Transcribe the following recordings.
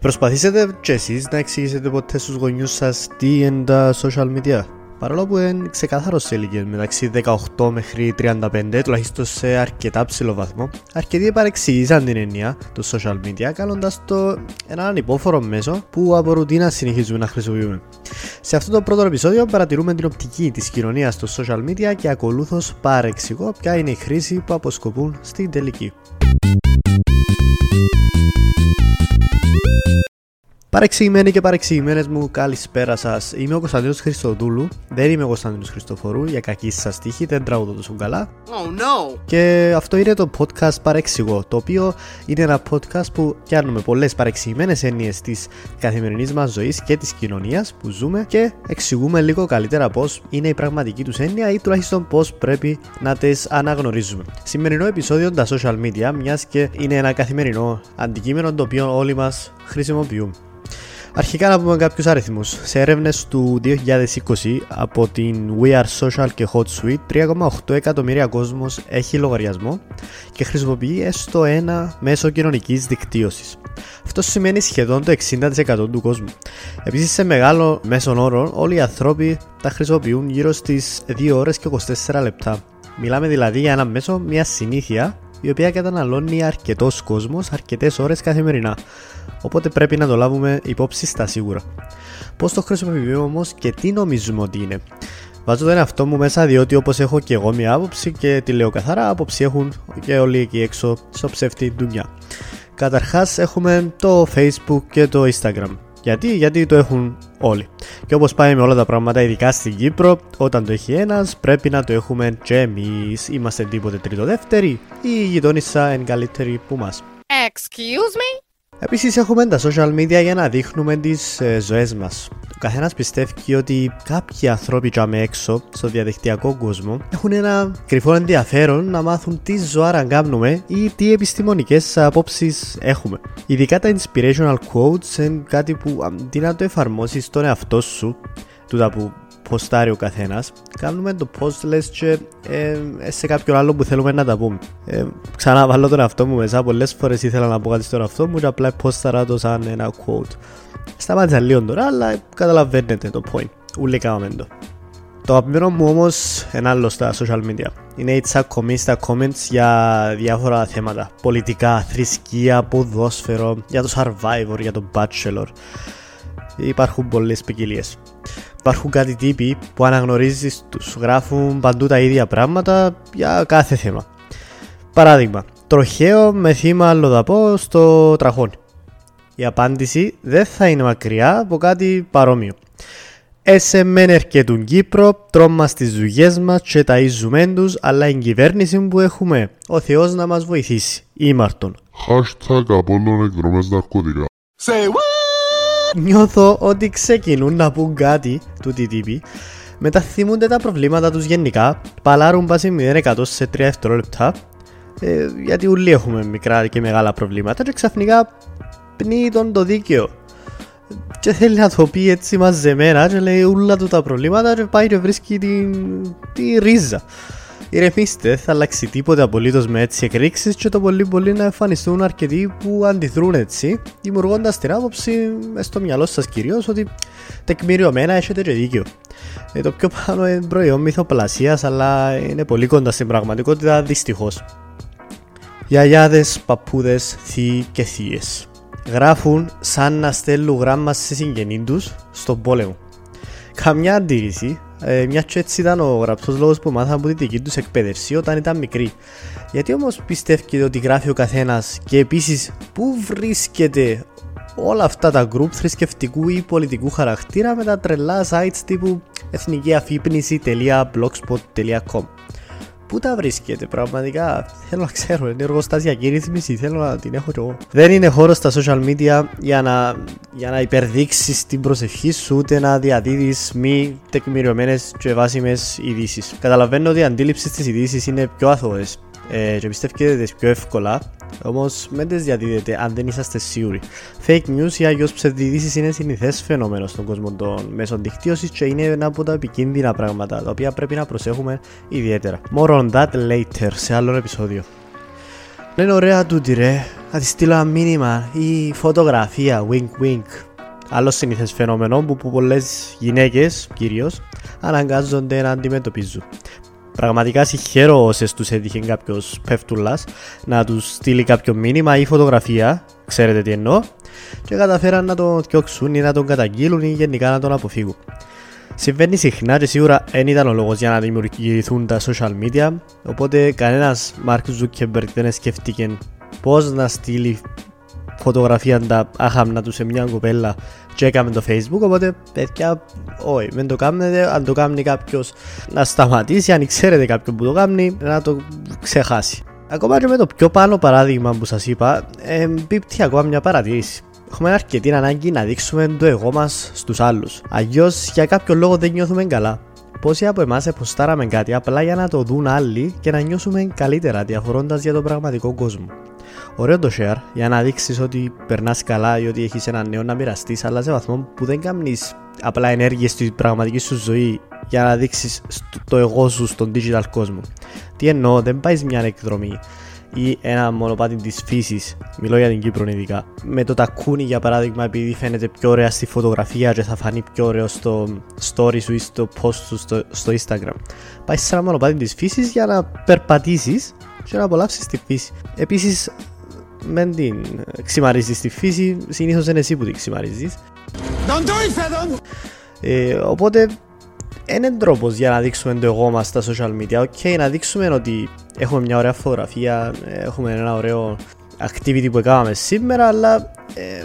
Προσπαθήσετε και εσείς να εξηγήσετε ποτέ στους γονιούς σας τι είναι τα social media; Παρόλο που είναι ξεκάθαρος σε ηλικία μεταξύ 18 μέχρι 35, τουλάχιστον σε αρκετά ψηλό βαθμό, αρκετοί παρεξηγήσαν την έννοια του social media, κάνοντας το ένα ανυπόφορο μέσο που από ρουτίνα συνεχίζουμε να χρησιμοποιούμε. Σε αυτό το πρώτο επεισόδιο παρατηρούμε την οπτική της κοινωνίας των social media και ακολούθως παρεξηγώ ποια είναι η χρήση που αποσκοπούν στην τελική. Παρεξηγημένοι και παρεξηγημένες μου, καλησπέρα σας. Είμαι ο Κωνσταντίνος Χριστοδούλου. Δεν είμαι ο Κωνσταντίνος Χριστοφορού, για κακή σας τύχη, δεν τραγουδώ τόσο καλά. Oh no! Και αυτό είναι το podcast Παρεξηγώ, το οποίο είναι ένα podcast που πιάνουμε πολλές παρεξηγημένες έννοιες της καθημερινής μας ζωής και της κοινωνίας που ζούμε και εξηγούμε λίγο καλύτερα πώς είναι η πραγματική τους έννοια ή τουλάχιστον πώς πρέπει να τι αναγνωρίζουμε. Σημερινό επεισόδιο τα social media, μιας και είναι ένα καθημερινό αντικείμενο το οποίο όλοι μας χρησιμοποιούμε. Αρχικά να πούμε κάποιους αριθμούς. Σε έρευνες του 2020 από την We Are Social και Hot Suite, 3,8 εκατομμύρια κόσμος έχει λογαριασμό και χρησιμοποιεί έστω ένα μέσο κοινωνικής δικτύωσης. Αυτό σημαίνει σχεδόν το 60% του κόσμου. Επίσης, σε μεγάλο μέσον όρο, όλοι οι άνθρωποι τα χρησιμοποιούν γύρω στις 2 ώρες και 24 λεπτά. Μιλάμε δηλαδή για ένα μέσο, μια συνήθεια η οποία καταναλώνει αρκετός κόσμος αρκετές ώρες καθημερινά. Οπότε πρέπει να το λάβουμε υπόψη στα σίγουρα. Πώς το χρησιμοποιούμε όμως και τι νομίζουμε ότι είναι. Βάζω τον εαυτό μου μέσα διότι όπως έχω και εγώ μια άποψη και τη λέω καθαρά, άποψη έχουν και όλοι εκεί έξω στο ψεύτη δουλειά. Καταρχάς έχουμε το Facebook και το Instagram. Γιατί, γιατί το έχουν όλοι. Και όπως πάει με όλα τα πράγματα, ειδικά στην Κύπρο, όταν το έχει ένας, πρέπει να το έχουμε και εμείς. Είμαστε τίποτε τρίτο-δεύτεροι, ή η γειτόνισσα είναι καλύτερη που μας. Excuse me? Επίσης έχουμε τα social media για να δείχνουμε τις ε, ζωές μας. Ο καθένας πιστεύει ότι κάποιοι άνθρωποι τζάμε έξω στο διαδικτυακό κόσμο έχουν ένα κρυφό ενδιαφέρον να μάθουν τι ζωάρα κάνουμε ή τι επιστημονικές απόψεις έχουμε. Ειδικά τα inspirational quotes είναι κάτι που αντί να το εφαρμόσεις στον εαυτό σου, τούτα που ποστάρει ο καθένας. Κάνουμε το post λες και ε, σε κάποιον άλλο που θέλουμε να τα πούμε. Ε, ξανά βάλω τον εαυτό μου μέσα. Πολλές φορές ήθελα να πω κάτι στον εαυτό μου και απλά ποσταρά το σαν ένα quote. Σταμάτησα λίγο τώρα, αλλά καταλαβαίνετε το point. Ούλοι κάναμε το. Το αγαπημένο μου όμως είναι άλλο στα social media. Είναι η τσακωμή στα comments για διάφορα θέματα. Πολιτικά, θρησκεία, ποδόσφαιρο, για το survivor, για το bachelor. Υπάρχουν πολλές ποικιλίες. Υπάρχουν κάτι τύποι που αναγνωρίζεις τους γράφουν παντού τα ίδια πράγματα για κάθε θέμα. Παράδειγμα, τροχαίο με θύμα αλλοδαπό στο τραχόνι. Η απάντηση δεν θα είναι μακριά από κάτι παρόμοιο. Εσεμέν ερκετούν Κύπρο, τρώμα στις δουλειές μας και ταΐζουμε τους, αλλά η κυβέρνηση που έχουμε, ο Θεός να μας βοηθήσει. Ήμαρτον. Hashtag Απόλλων εκδρομές ναρκωτικά. Say what? Νιώθω ότι ξεκινούν να πούν κάτι του TTP μετά θυμούνται τα προβλήματα τους γενικά, παλάρουν πάση 0% σε 3 δευτερόλεπτα. Ε, γιατί όλοι έχουμε μικρά και μεγάλα προβλήματα και ξαφνικά πνίγει τον το δίκαιο. Και θέλει να το πει έτσι μαζεμένα και λέει όλα του τα προβλήματα και πάει και βρίσκει τη, τη ρίζα Ηρεμήστε, θα αλλάξει τίποτε απολύτως με έτσι εκρήξεις και το πολύ πολύ να εμφανιστούν αρκετοί που αντιδρούν έτσι, δημιουργώντας την άποψη στο μυαλό σας κυρίως ότι τεκμηριωμένα έχετε και δίκιο. Ε, το πιο πάνω είναι προϊόν μυθοπλασίας, αλλά είναι πολύ κοντά στην πραγματικότητα δυστυχώς. Γιαγιάδες, παππούδες, θείοι και θείες. Γράφουν σαν να στέλνουν γράμμα σε συγγενεί τους στον πόλεμο. Καμιά αντίρρηση, ε, μια και έτσι ήταν ο γραπτός λόγος που μάθαμε από τη δική τους εκπαίδευση όταν ήταν μικροί. Γιατί όμως πιστεύετε ότι γράφει ο καθένας και επίσης πού βρίσκεται όλα αυτά τα group θρησκευτικού ή πολιτικού χαρακτήρα με τα τρελά sites τύπου εθνικήαφύπνιση.blogspot.com Πού τα βρίσκεται πραγματικά, θέλω να ξέρω, είναι εργοστασιακή ρύθμιση, θέλω να την έχω κι εγώ. Δεν είναι χώρο στα social media για να, για να υπερδείξεις την προσευχή σου, ούτε να διαδίδεις μη τεκμηριωμένες και βάσιμες ειδήσεις. Καταλαβαίνω ότι η αντίληψη τη ειδήσεις είναι πιο αθώες ε, και πιστεύετε πιο εύκολα, Όμως μην τι διαδίδετε αν δεν είσαστε σίγουροι. Fake news ή αλλιώς ψευδιδήσει είναι συνηθές φαινόμενο στον κόσμο των μέσων δικτύωση και είναι ένα από τα επικίνδυνα πράγματα τα οποία πρέπει να προσέχουμε ιδιαίτερα. More on that later σε άλλο επεισόδιο. Είναι ωραία τούτη ρε. Θα της στείλω ένα μήνυμα ή φωτογραφία, wink wink. Άλλος συνήθε φαινόμενο που, που πολλές γυναίκες κυρίως αναγκάζονται να αντιμετωπίζουν. Πραγματικά συγχαίρω όσες τους έτυχε κάποιος πέφτουλας να τους στείλει κάποιο μήνυμα ή φωτογραφία, ξέρετε τι εννοώ, και καταφέραν να τον διώξουν ή να τον καταγγείλουν ή γενικά να τον αποφύγουν. Συμβαίνει συχνά και σίγουρα δεν ήταν ο λόγος για να δημιουργηθούν τα social media, οπότε κανένας Mark Zuckerberg δεν σκέφτηκε πώς να στείλει φωτογραφία τα άχαμνα του σε μια κοπέλα και έκαμε το facebook οπότε παιδιά όχι δεν το κάνετε αν το κάνει κάποιος να σταματήσει αν ξέρετε κάποιον που το κάνει να το ξεχάσει Ακόμα και με το πιο πάνω παράδειγμα που σας είπα, εμπίπτει ακόμα μια παρατήρηση. Έχουμε αρκετή ανάγκη να δείξουμε το εγώ μας στους άλλους. Αλλιώς για κάποιο λόγο δεν νιώθουμε καλά. Πόσοι από εμάς εποστάραμε κάτι απλά για να το δουν άλλοι και να νιώσουμε καλύτερα διαφορώντας για τον πραγματικό κόσμο. Ωραίο το share για να δείξεις ότι περνάς καλά ή ότι έχεις ένα νέο να μοιραστείς, αλλά σε βαθμό που δεν κάνεις απλά ενέργειες στην πραγματική σου ζωή για να δείξεις το εγώ σου στον digital κόσμο. Τι εννοώ, δεν πάεις μια εκδρομή ή ένα μονοπάτι της φύσης, μιλώ για την Κύπρο ειδικά, με το τακούνι για παράδειγμα, επειδή φαίνεται πιο ωραία στη φωτογραφία και θα φανεί πιο ωραίο στο story σου ή στο post σου στο, στο Instagram. Πάεις σε ένα μονοπάτι της φύσης για να περπατήσεις και να απολαύσεις τη φύση. Επίσης, με την ξημαρίζεις τη φύση, συνήθως είναι εσύ που την ξημαρίζεις. Ε, οπότε είναι τρόπος για να δείξουμε το εγώ μας στα social media. Ok, να δείξουμε ότι έχουμε μια ωραία φωτογραφία, έχουμε ένα ωραίο activity που έκαναμε σήμερα, αλλά ε,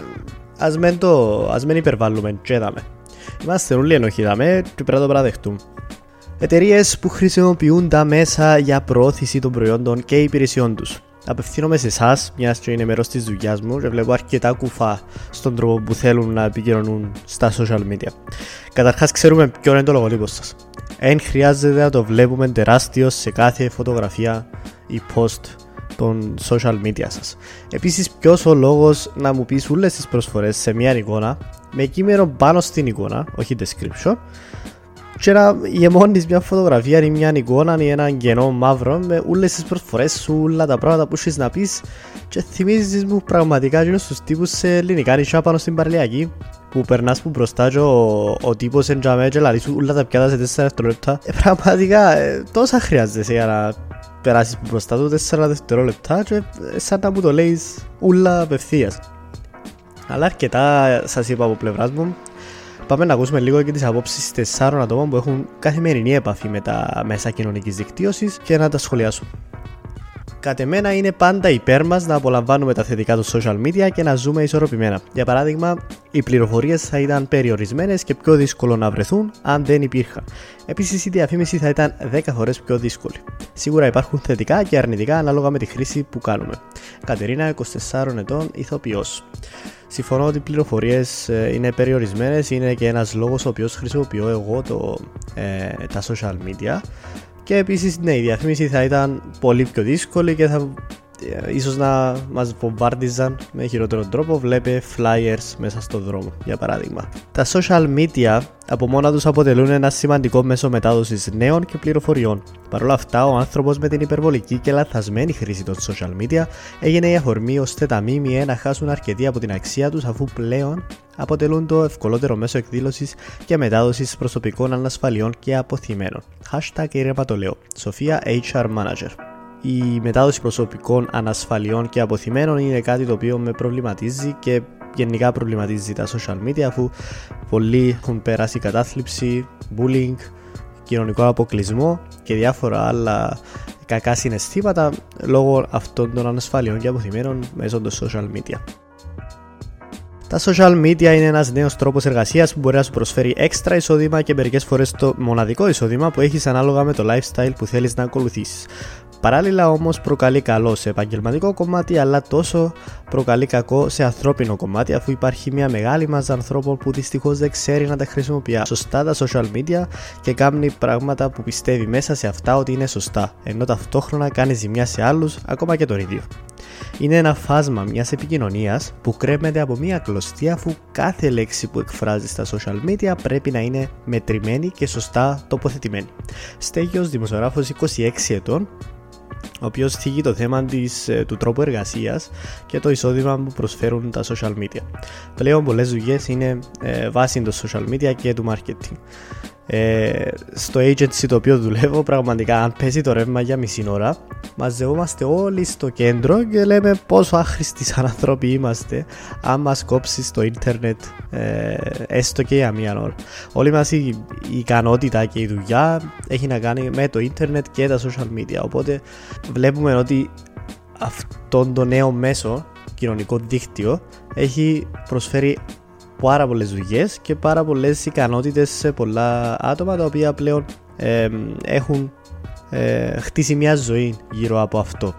ας, μην το, ας μην υπερβάλλουμε και δάμε. Είμαστε όλοι ενοχοί δάμε και πρέπει να το παραδεχτούμε. Εταιρείες που χρησιμοποιούν τα μέσα για προώθηση των προϊόντων και υπηρεσιών τους. Απευθύνομαι σε εσάς, μιας και είναι μέρος της δουλειάς μου και βλέπω αρκετά κουφά στον τρόπο που θέλουν να επικοινωνούν στα social media. Καταρχάς, ξέρουμε ποιο είναι το λογοτύπο σας. Εν χρειάζεται να το βλέπουμε τεράστιο σε κάθε φωτογραφία ή post των social media σας. Επίσης, ποιος ο λόγος να μου πεις όλες τις προσφορές σε μια εικόνα με κείμενο πάνω στην εικόνα, όχι description, και να γεμώνεις μια φωτογραφία ή μια εικόνα ή ένα κενό μαύρο με όλες τις προσφορές σου, όλα τα πράγματα που έχεις να πεις και θυμίζεις μου πραγματικά και στους τύπους σε ελληνικά νησιά πάνω στην Παρλιακή που περνάς που μπροστά και ο, ο τύπος εντζαμέ και λαλείς όλα τα πιάτα σε 4 δευτερόλεπτα. Ε, πραγματικά ε, τόσα χρειάζεσαι για να περάσεις που μπροστά του 4 δευτερόλεπτα και ε, σαν να μου το λέεις όλα απευθείας. Αλλά αρκετά σας είπα από πλευράς μου Πάμε να ακούσουμε λίγο και τις απόψεις τεσσάρων ατόμων που έχουν καθημερινή επαφή με τα μέσα κοινωνικής δικτύωσης και να τα σχολιάσουν. Κατ' εμένα είναι πάντα υπέρ μας να απολαμβάνουμε τα θετικά του social media και να ζούμε ισορροπημένα. Για παράδειγμα, οι πληροφορίες θα ήταν περιορισμένες και πιο δύσκολο να βρεθούν αν δεν υπήρχαν. Επίσης, η διαφήμιση θα ήταν 10 φορές πιο δύσκολη. Σίγουρα υπάρχουν θετικά και αρνητικά ανάλογα με τη χρήση που κάνουμε. Κατερίνα, 24 ετών, ηθοποιός. Συμφωνώ ότι οι πληροφορίες ε, είναι περιορισμένες, είναι και ένας λόγος ο οποίος χρησιμοποιώ εγώ το, ε, τα social media. Και επίσης, ναι, η διαφήμιση θα ήταν πολύ πιο δύσκολη και θα ε, ίσως να μας βομβάρδιζαν με χειρότερο τρόπο βλέπε flyers μέσα στο δρόμο για παράδειγμα. Τα social media από μόνα τους αποτελούν ένα σημαντικό μέσο μετάδοσης νέων και πληροφοριών. Παρ' όλα αυτά, ο άνθρωπος με την υπερβολική και λαθασμένη χρήση των social media έγινε η αφορμή ώστε τα ΜΜΕ να χάσουν αρκετή από την αξία τους αφού πλέον αποτελούν το ευκολότερο μέσο εκδήλωσης και μετάδοσης προσωπικών ανασφαλιών και αποθυμένων. Hashtag ήρεμα το λέω. Σοφία HR Manager η μετάδοση προσωπικών ανασφαλιών και αποθυμένων είναι κάτι το οποίο με προβληματίζει και γενικά προβληματίζει τα social media αφού πολλοί έχουν περάσει κατάθλιψη, bullying, κοινωνικό αποκλεισμό και διάφορα άλλα κακά συναισθήματα λόγω αυτών των ανασφαλιών και αποθυμένων μέσω των social media. Τα social media είναι ένας νέος τρόπος εργασίας που μπορεί να σου προσφέρει έξτρα εισόδημα και μερικές φορές το μοναδικό εισόδημα που έχεις ανάλογα με το lifestyle που θέλεις να ακολουθήσεις. Παράλληλα όμως προκαλεί καλό σε επαγγελματικό κομμάτι αλλά τόσο προκαλεί κακό σε ανθρώπινο κομμάτι αφού υπάρχει μια μεγάλη μάζα ανθρώπων που δυστυχώς δεν ξέρει να τα χρησιμοποιεί σωστά τα social media και κάνει πράγματα που πιστεύει μέσα σε αυτά ότι είναι σωστά ενώ ταυτόχρονα κάνει ζημιά σε άλλους ακόμα και το ίδιο. Είναι ένα φάσμα μιας επικοινωνίας που κρέμεται από μια κλωστή αφού κάθε λέξη που εκφράζει στα social media πρέπει να είναι μετρημένη και σωστά τοποθετημένη. Στέγιος, δημοσιογράφος 26 ετών, ο οποίος θίγει το θέμα της, ε, του τρόπου εργασίας και το εισόδημα που προσφέρουν τα social media. Πλέον πολλές δουλειές είναι ε, βάση των social media και του marketing. Ε, στο agency το οποίο δουλεύω, πραγματικά αν πέσει το ρεύμα για μισή ώρα, μαζευόμαστε όλοι στο κέντρο και λέμε πόσο άχρηστοι σαν άνθρωποι είμαστε αν μας κόψει το ίντερνετ ε, έστω και για μία ώρα. Όλη μας η, η ικανότητα και η δουλειά έχει να κάνει με το ίντερνετ και τα social media. Οπότε βλέπουμε ότι αυτό το νέο μέσο, κοινωνικό δίκτυο, έχει προσφέρει πάρα πολλές δουλειές και πάρα πολλές ικανότητες σε πολλά άτομα τα οποία πλέον ε, έχουν ε, χτίσει μια ζωή γύρω από αυτό.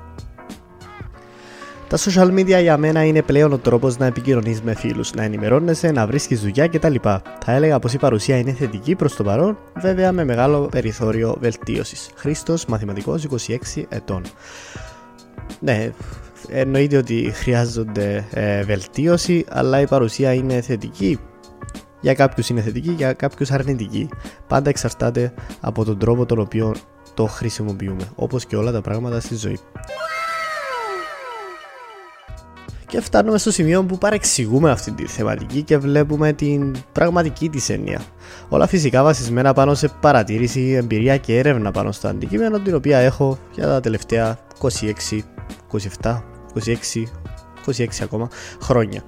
Τα social media για μένα είναι πλέον ο τρόπος να επικοινωνείς με φίλους, να ενημερώνεσαι, να βρίσκει δουλειά κτλ. Θα έλεγα πως η παρουσία είναι θετική προς το παρόν, βέβαια με μεγάλο περιθώριο βελτίωσης. Χρήστος, μαθηματικός, 26 ετών. Ναι, εννοείται ότι χρειάζονται ε, βελτίωση, αλλά η παρουσία είναι θετική. Για κάποιους είναι θετική, για κάποιους αρνητική. Πάντα εξαρτάται από τον τρόπο τον οποίο το χρησιμοποιούμε, όπως και όλα τα πράγματα στη ζωή. Και φτάνουμε στο σημείο που παρεξηγούμε αυτή τη θεματική και βλέπουμε την πραγματική της έννοια. Όλα φυσικά βασισμένα πάνω σε παρατήρηση, εμπειρία και έρευνα πάνω στο αντικείμενο την οποία έχω για τα τελευταία 26, 27, 26, 26 ακόμα χρόνια.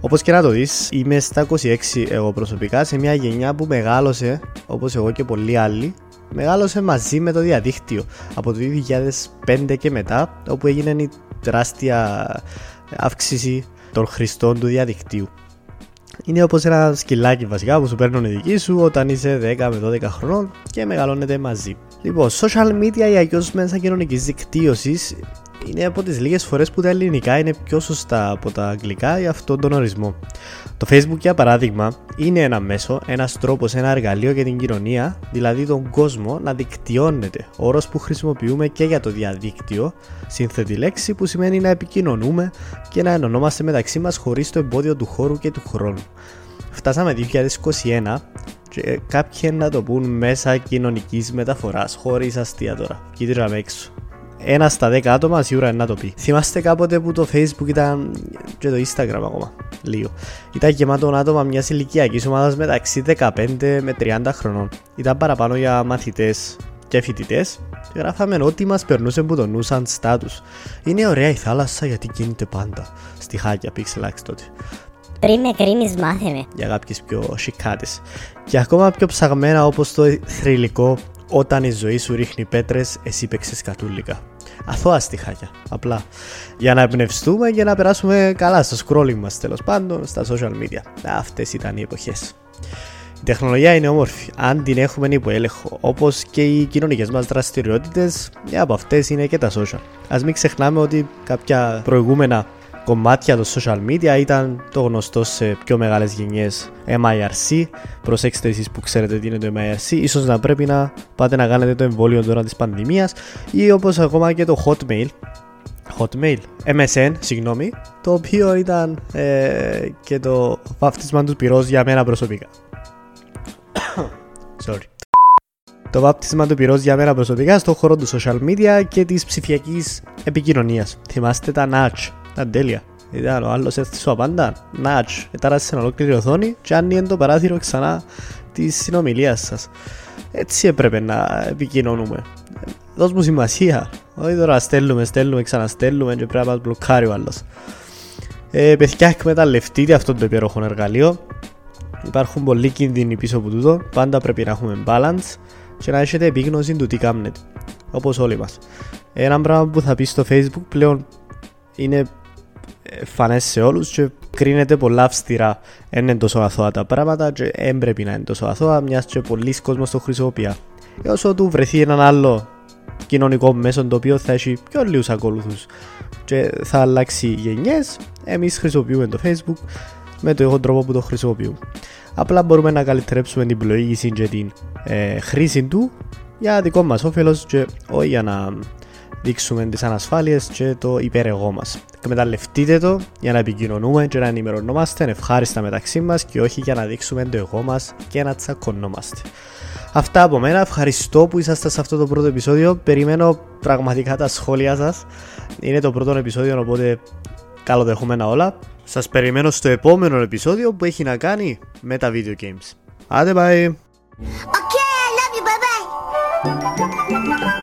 Όπως και να το δεις, είμαι στα 26 εγώ προσωπικά σε μια γενιά που μεγάλωσε, όπως εγώ και πολλοί άλλοι, μεγάλωσε μαζί με το διαδίκτυο από το 2005 και μετά, όπου έγινε η τεράστια αύξηση των χρηστών του διαδικτύου. Είναι όπως ένα σκυλάκι βασικά που σου παίρνουν οι δικοί σου όταν είσαι 10 με 12 χρονών και μεγαλώνετε μαζί. Λοιπόν, social media ή αλλιώ μέσα κοινωνικής δικτύωσης είναι από τις λίγες φορές που τα ελληνικά είναι πιο σωστά από τα αγγλικά για αυτόν τον ορισμό. Το Facebook, για παράδειγμα, είναι ένα μέσο, ένας τρόπος, ένα εργαλείο για την κοινωνία, δηλαδή τον κόσμο να δικτυώνεται. Όρος που χρησιμοποιούμε και για το διαδίκτυο, σύνθετη λέξη που σημαίνει να επικοινωνούμε και να ενωνόμαστε μεταξύ μας χωρίς το εμπόδιο του χώρου και του χρόνου. Φτάσαμε 2021 και κάποιοι να το πούν μέσα κοινωνικής μεταφοράς, χωρίς αστεία τώρα. Κοίτηρα έξω ένα στα δέκα άτομα σίγουρα να το πει. Θυμάστε κάποτε που το Facebook ήταν και το Instagram ακόμα. Λίγο. Ήταν γεμάτο άτομα μιας ηλικιακής ομάδας μεταξύ 15 με 30 χρονών. Ήταν παραπάνω για μαθητές και φοιτητές και γράφαμε ό,τι μας περνούσε που το νου σαν στάτους. Είναι ωραία η θάλασσα γιατί κινείται πάντα. Στη χάκια Pixelax τότε. Πριν με κρίνεις, μάθε με. Για κάποιες πιο σικάτε. Και ακόμα πιο ψαγμένα όπως το θρηλυκό όταν η ζωή σου ρίχνει πέτρες, εσύ παίξει κατούλικα. Αθώα στοιχάκια. Απλά. Για να εμπνευστούμε και να περάσουμε καλά στο scrolling μας τέλος πάντων, στα social media. Αυτές ήταν οι εποχές. Η τεχνολογία είναι όμορφη, αν την έχουμε υπό έλεγχο, όπως και οι κοινωνικές μας δραστηριότητες, μια από αυτές είναι και τα social. Α μην ξεχνάμε ότι κάποια προηγούμενα κομμάτια των social media ήταν το γνωστό σε πιο μεγάλες γενιές MIRC. Προσέξτε εσείς που ξέρετε τι είναι το MIRC. Ίσως να πρέπει να πάτε να κάνετε το εμβόλιο τώρα της πανδημίας ή όπως ακόμα και το Hotmail. Hotmail, MSN, συγγνώμη, το οποίο ήταν ε, και το βάφτισμα τους πυρός για μένα προσωπικά. Sorry. Το βάπτισμα του πυρός για μένα προσωπικά στον χώρο του social media και της ψηφιακής επικοινωνίας. Θυμάστε τα nudge ήταν τέλεια. Ήταν ο άλλος έρθει σου απάντα, νάτς, ετάρασε σε ολόκληρη οθόνη και άνοιγε το παράθυρο ξανά της συνομιλίας σας. Έτσι έπρεπε να επικοινωνούμε. Δώσ' μου σημασία. Όχι τώρα στέλνουμε, στέλνουμε, ξαναστέλνουμε και πρέπει να μας μπλοκάρει ο άλλος. Ε, παιδιά, εκμεταλλευτείτε αυτό το υπέροχο εργαλείο. Υπάρχουν πολλοί κίνδυνοι πίσω από τούτο. Πάντα πρέπει να έχουμε balance και να έχετε επίγνωση του τι κάνετε. Όπως όλοι μας. Ένα πράγμα που θα πεις στο facebook πλέον είναι φανές σε όλους και κρίνεται πολλά αυστηρά. Δεν είναι τόσο αθώα τα πράγματα και δεν πρέπει να είναι τόσο αθώα μιας και πολλοί κόσμος το χρησιμοποιεί. Όσο του βρεθεί έναν άλλο κοινωνικό μέσο το οποίο θα έχει πιο λίγους ακολούθους και θα αλλάξει γενιές, εμείς χρησιμοποιούμε το facebook με το ίδιο τρόπο που το χρησιμοποιούμε. Απλά μπορούμε να καλυτρέψουμε την πλοήγηση και την ε, χρήση του για δικό μας όφελος και όχι για να δείξουμε τις ανασφάλειες και το υπερεγώ μας. Εκμεταλλευτείτε το για να επικοινωνούμε και να ενημερωνόμαστε ευχάριστα μεταξύ μας και όχι για να δείξουμε το εγώ μας και να τσακωνόμαστε. Αυτά από μένα. Ευχαριστώ που είσαστε σε αυτό το πρώτο επεισόδιο. Περιμένω πραγματικά τα σχόλια σας. Είναι το πρώτο επεισόδιο, οπότε καλοδεχούμενα όλα. Σας περιμένω στο επόμενο επεισόδιο που έχει να κάνει με τα video games. Άντε, bye! Okay, I love you. Bye bye.